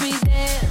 me there.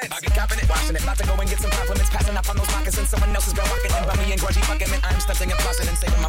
sense. I be copping it, washing it. About to go and get some compliments. Passing up on those moccasins. Someone else has been rocking them. Bummy and grudgy fucking. And I'm stunting and flossing and saving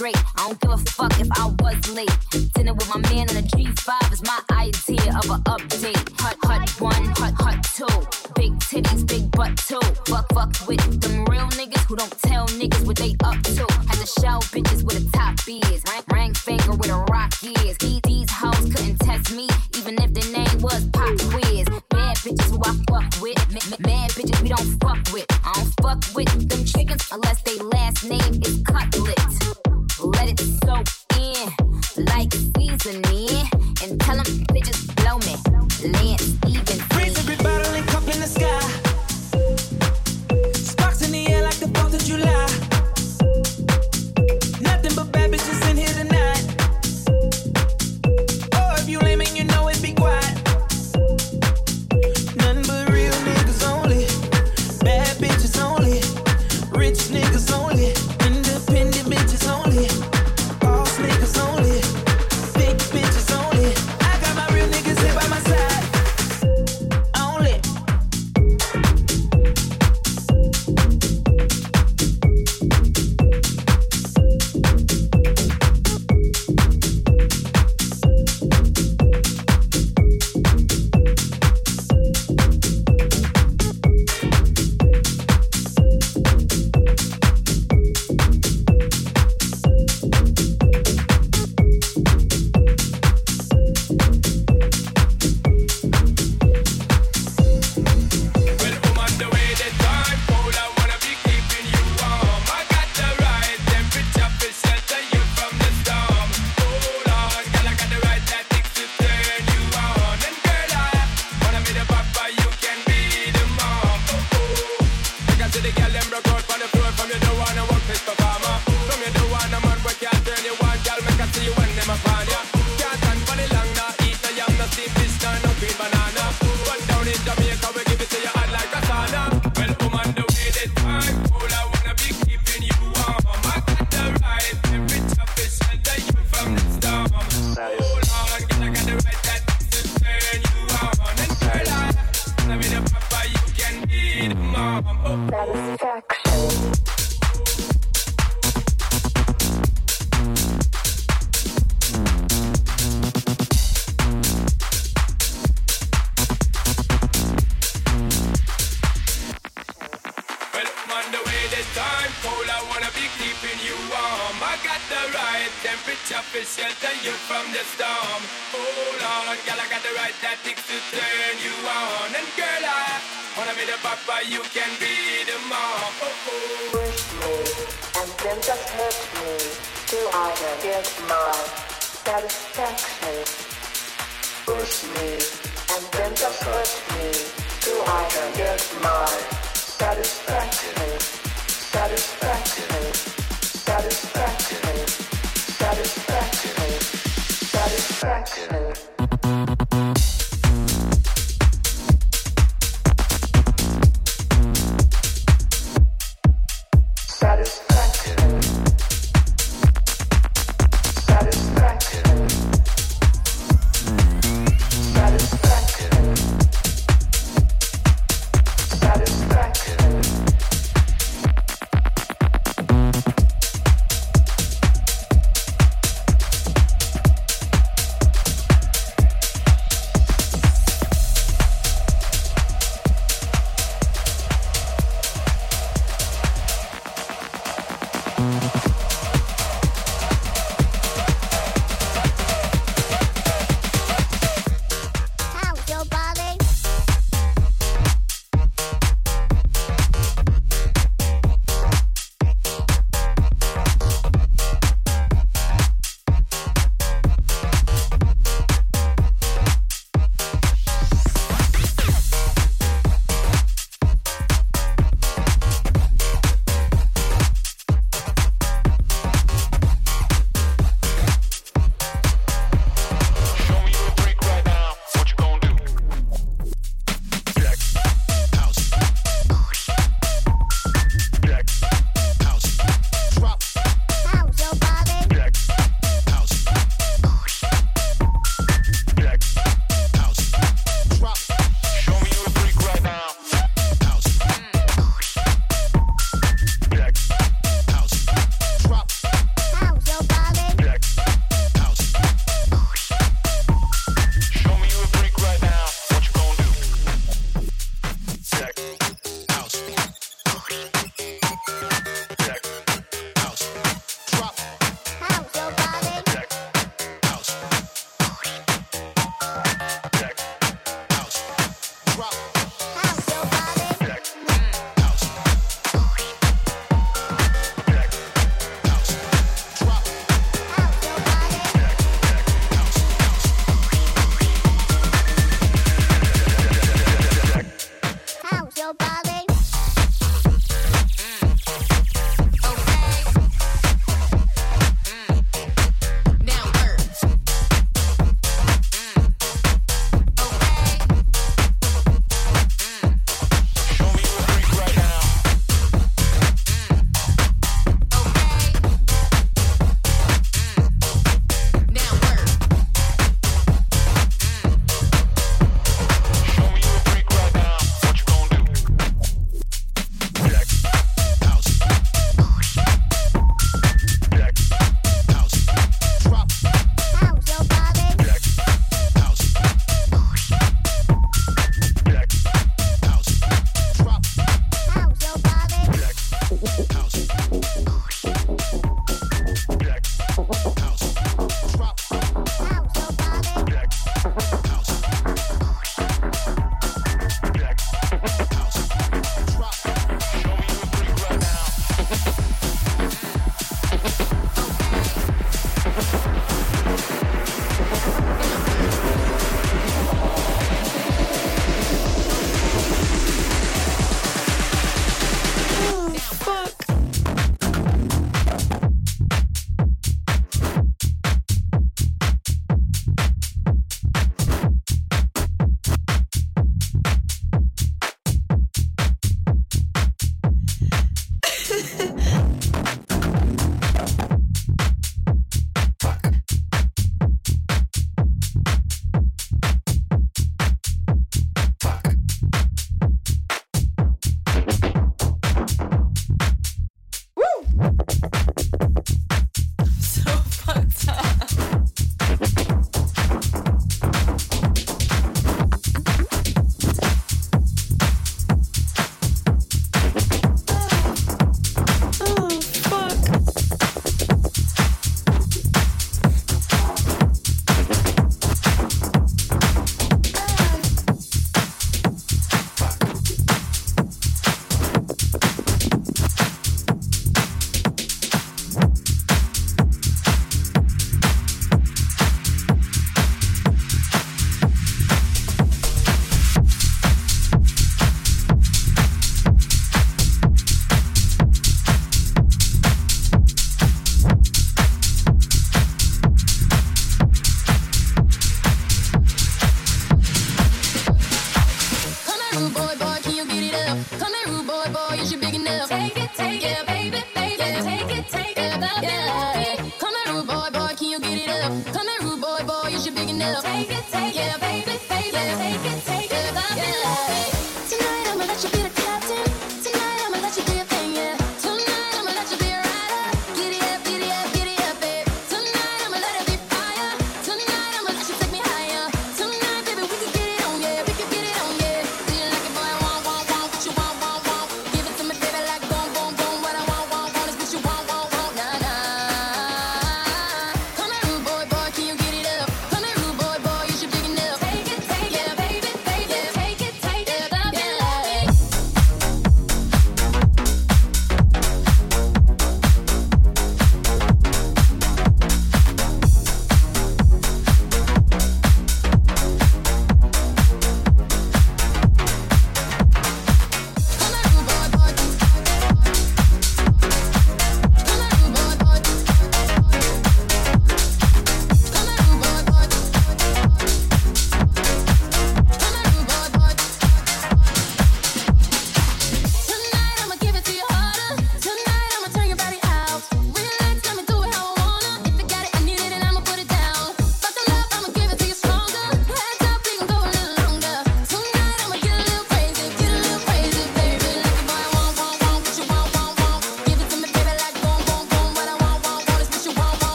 straight. I don't give a fuck if I was late. Dinner with my man in a G5 is my idea of an update. Hut, hut one, hut, hut two. Big titties, big butt too. Fuck, fuck with them real niggas who don't tell niggas what they up to. Had to shell bitches with a top is. Rank, rank finger with a rock is. These, hoes couldn't test me, even if the name was Pop Quiz. Bad bitches who I fuck with. M- mad bitches we don't fuck with. I don't fuck with them chickens unless they last name is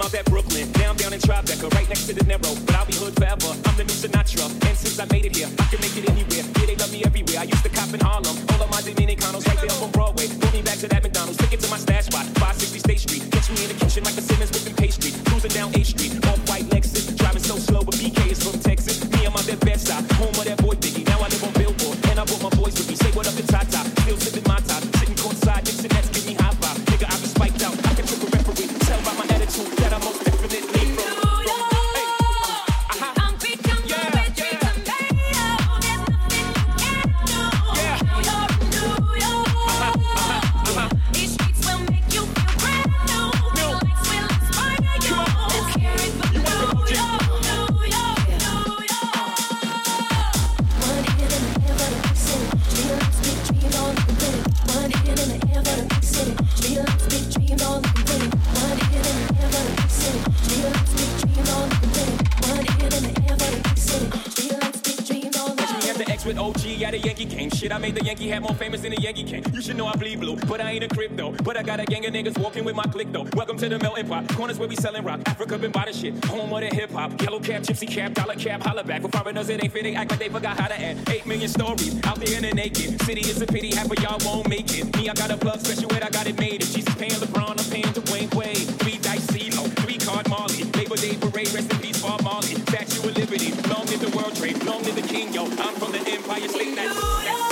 I'm out at Brooklyn. Now I'm down in Tribeca, right next to the narrow. But I'll be hood forever. I'm the new Sinatra. And since I made it here, I can make it anywhere. Yeah, they love me everywhere. I used to cop in Harlem. All of my Dominicanos right there up on Broadway. Pull me back to that McDonald's. Take it to my stash spot. 560 State Street. Catch me in the kitchen like a Simmons whipping pastry. Cruising down 8th Street. Off white Lexus. Driving so slow, but BK is from Texas. Me, I'm out that best side. Home of that boy Biggie. Now I live on Billboard. And I brought my boys with me. Say what up to Tata. Still sipping my top. Sitting courtside. And Nets give me high five. Nigga, I been spiked out. My that I'm most Shit, I made the Yankee hat more famous than the Yankee king. You should know I bleed blue, but I ain't a crypto. But I got a gang of niggas walking with my click though. Welcome to the melting pot. Corners where we selling rock. Africa been by the shit. Home of the hip hop. Yellow cap, gypsy cap, dollar cap, holla back. For foreigners, it ain't fitting. Act like they forgot how to act. Eight million stories out there in the naked. City is a pity, half of y'all won't make it. Me, I got a plug special ed, I got it made. If Jesus paying LeBron, I'm paying Dwayne Wade. Three dice CeeLo, three card Marley. Labor Day parade, rest in peace, Bob Marley. Statue of Liberty, long live the World Trade, long live the King, yo. I'm from the Empire State. That's,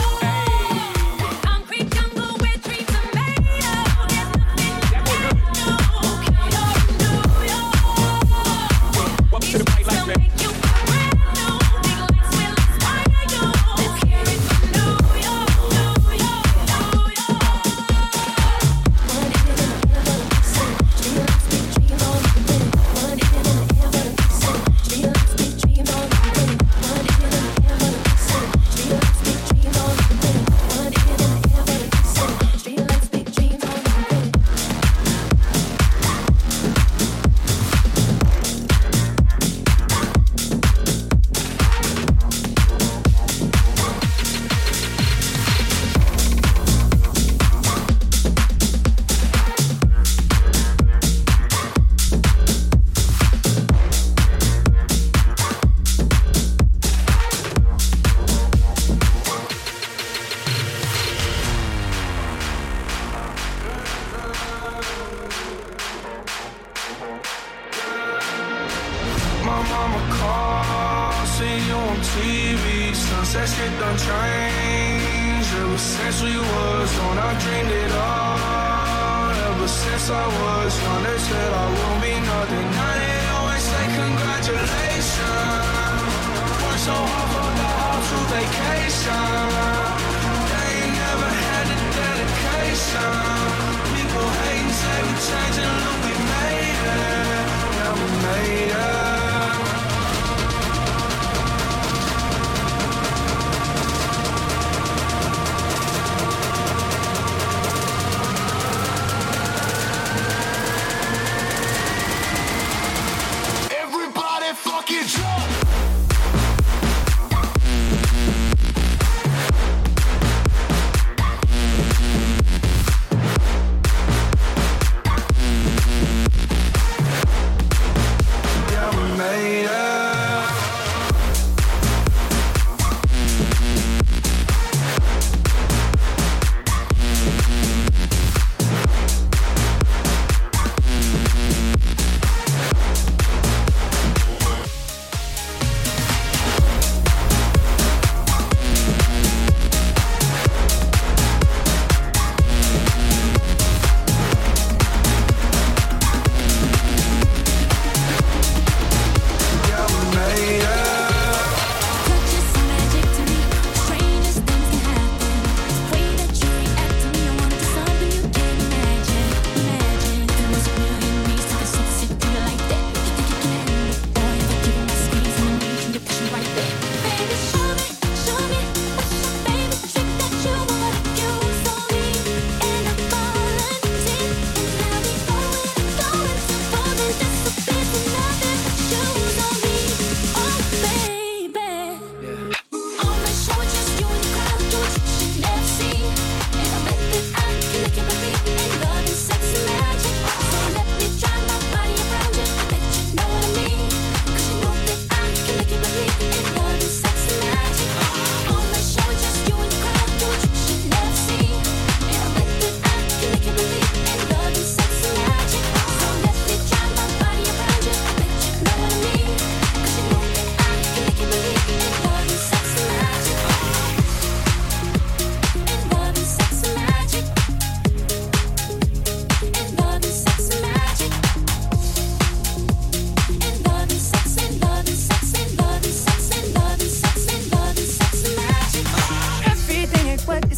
to the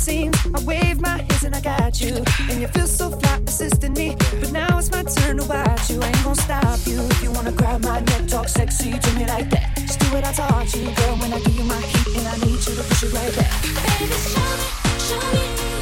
scene. I wave my hands and I got you. And you feel so fly assisting me. But now it's my turn to watch you. I ain't gonna stop you. If you wanna grab my neck, talk sexy to me like that. Just do what I taught you, girl. When I give you my heat and I need you to push it right back. Baby, show me, show me.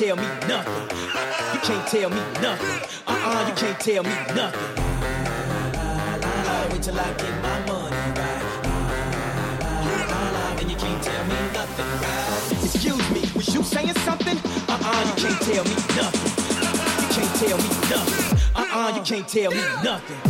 tell me nothing. You can't tell me nothing. Uh-uh, you can't tell me nothing. I wait till I get my money right. Uh-uh, and you can't tell me nothing. Excuse me, was you saying something? Uh-uh, you can't tell me nothing. You can't tell me nothing. Uh-uh, you can't tell me nothing.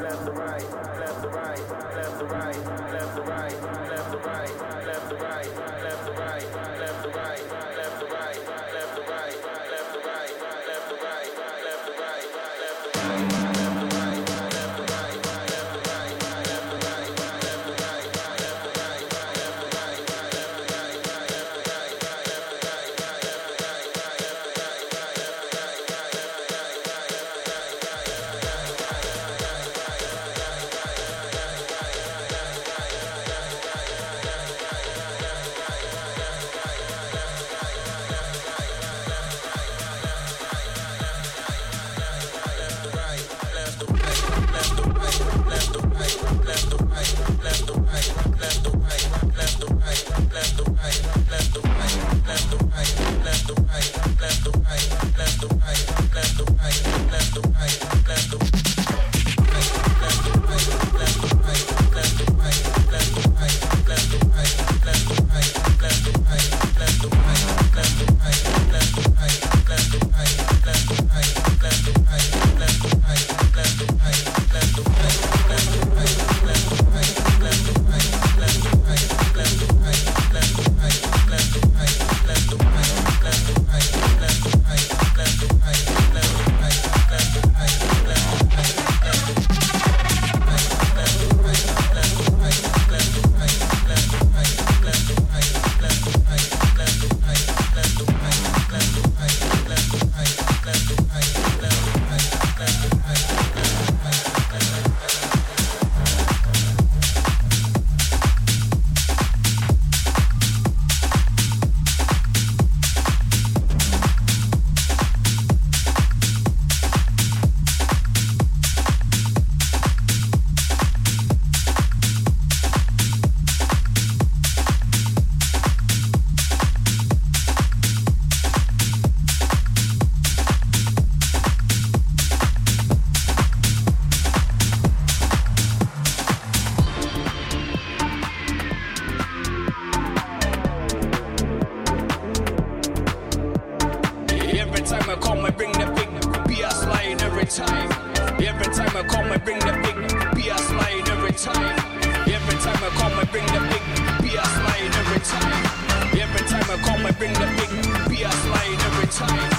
Bring the big BS line every time.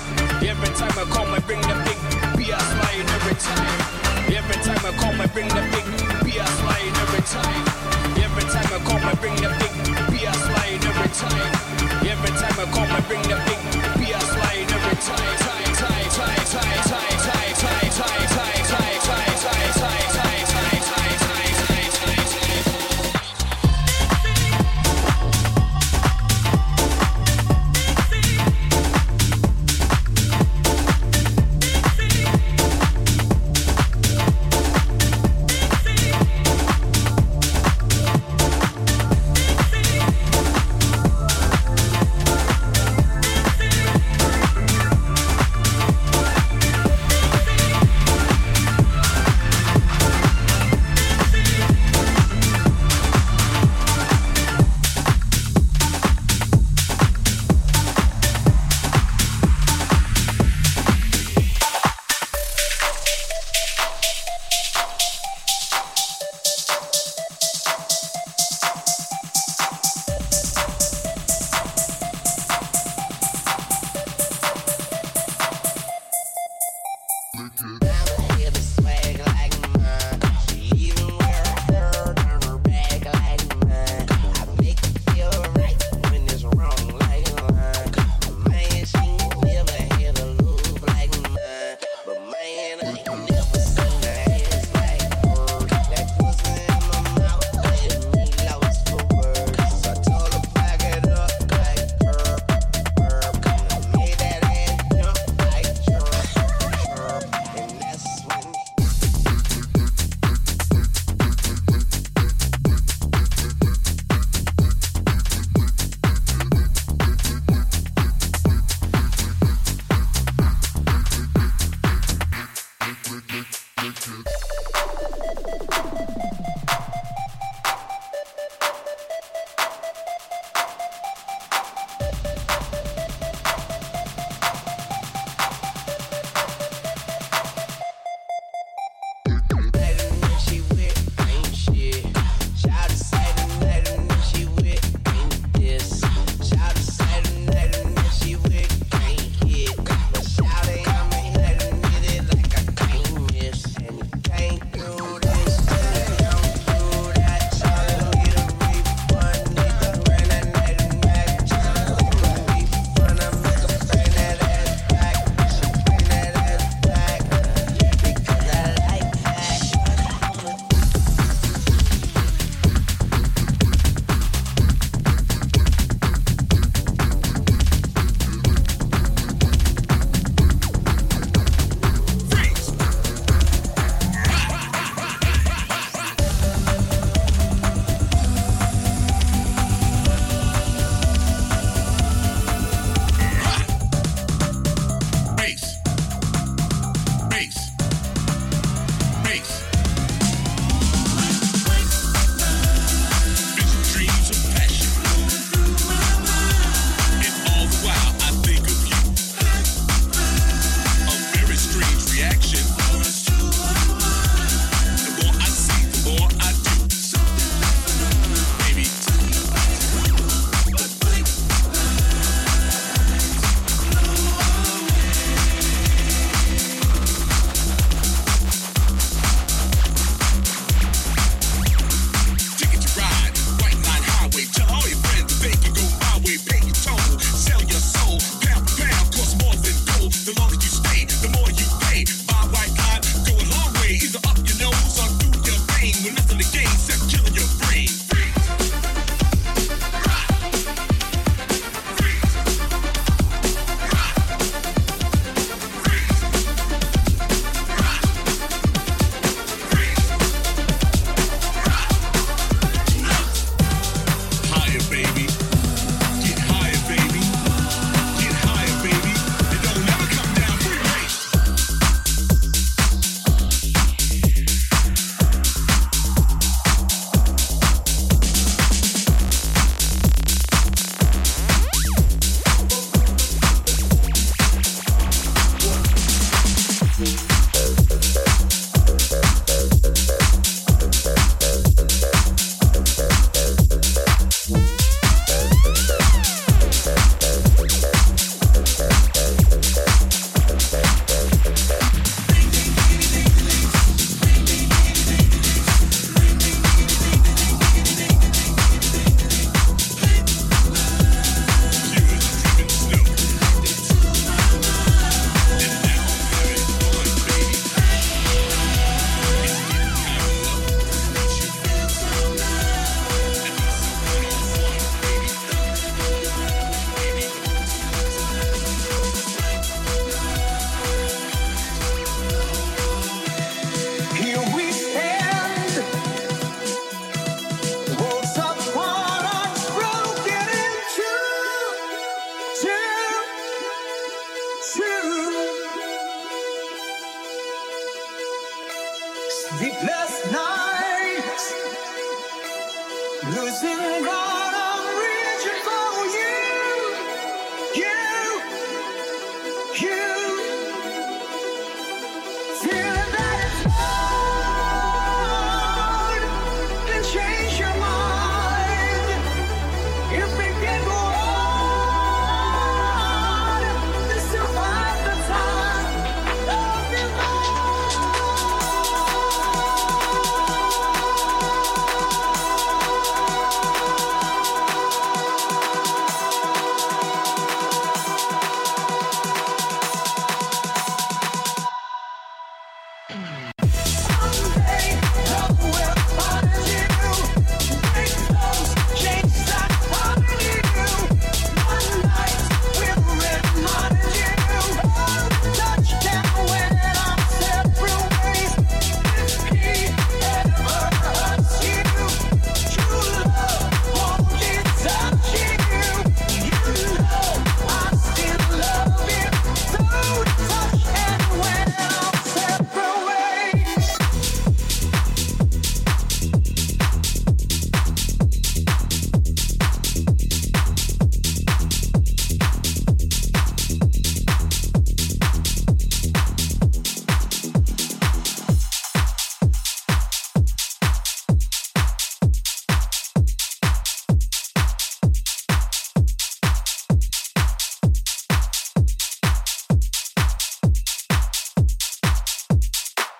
Every time I come, I bring the big BS line every time. Every time I come, I bring the big BS line every time. Every time I come, I bring the big BS line every time. Every time I come, I bring the big BS line every time.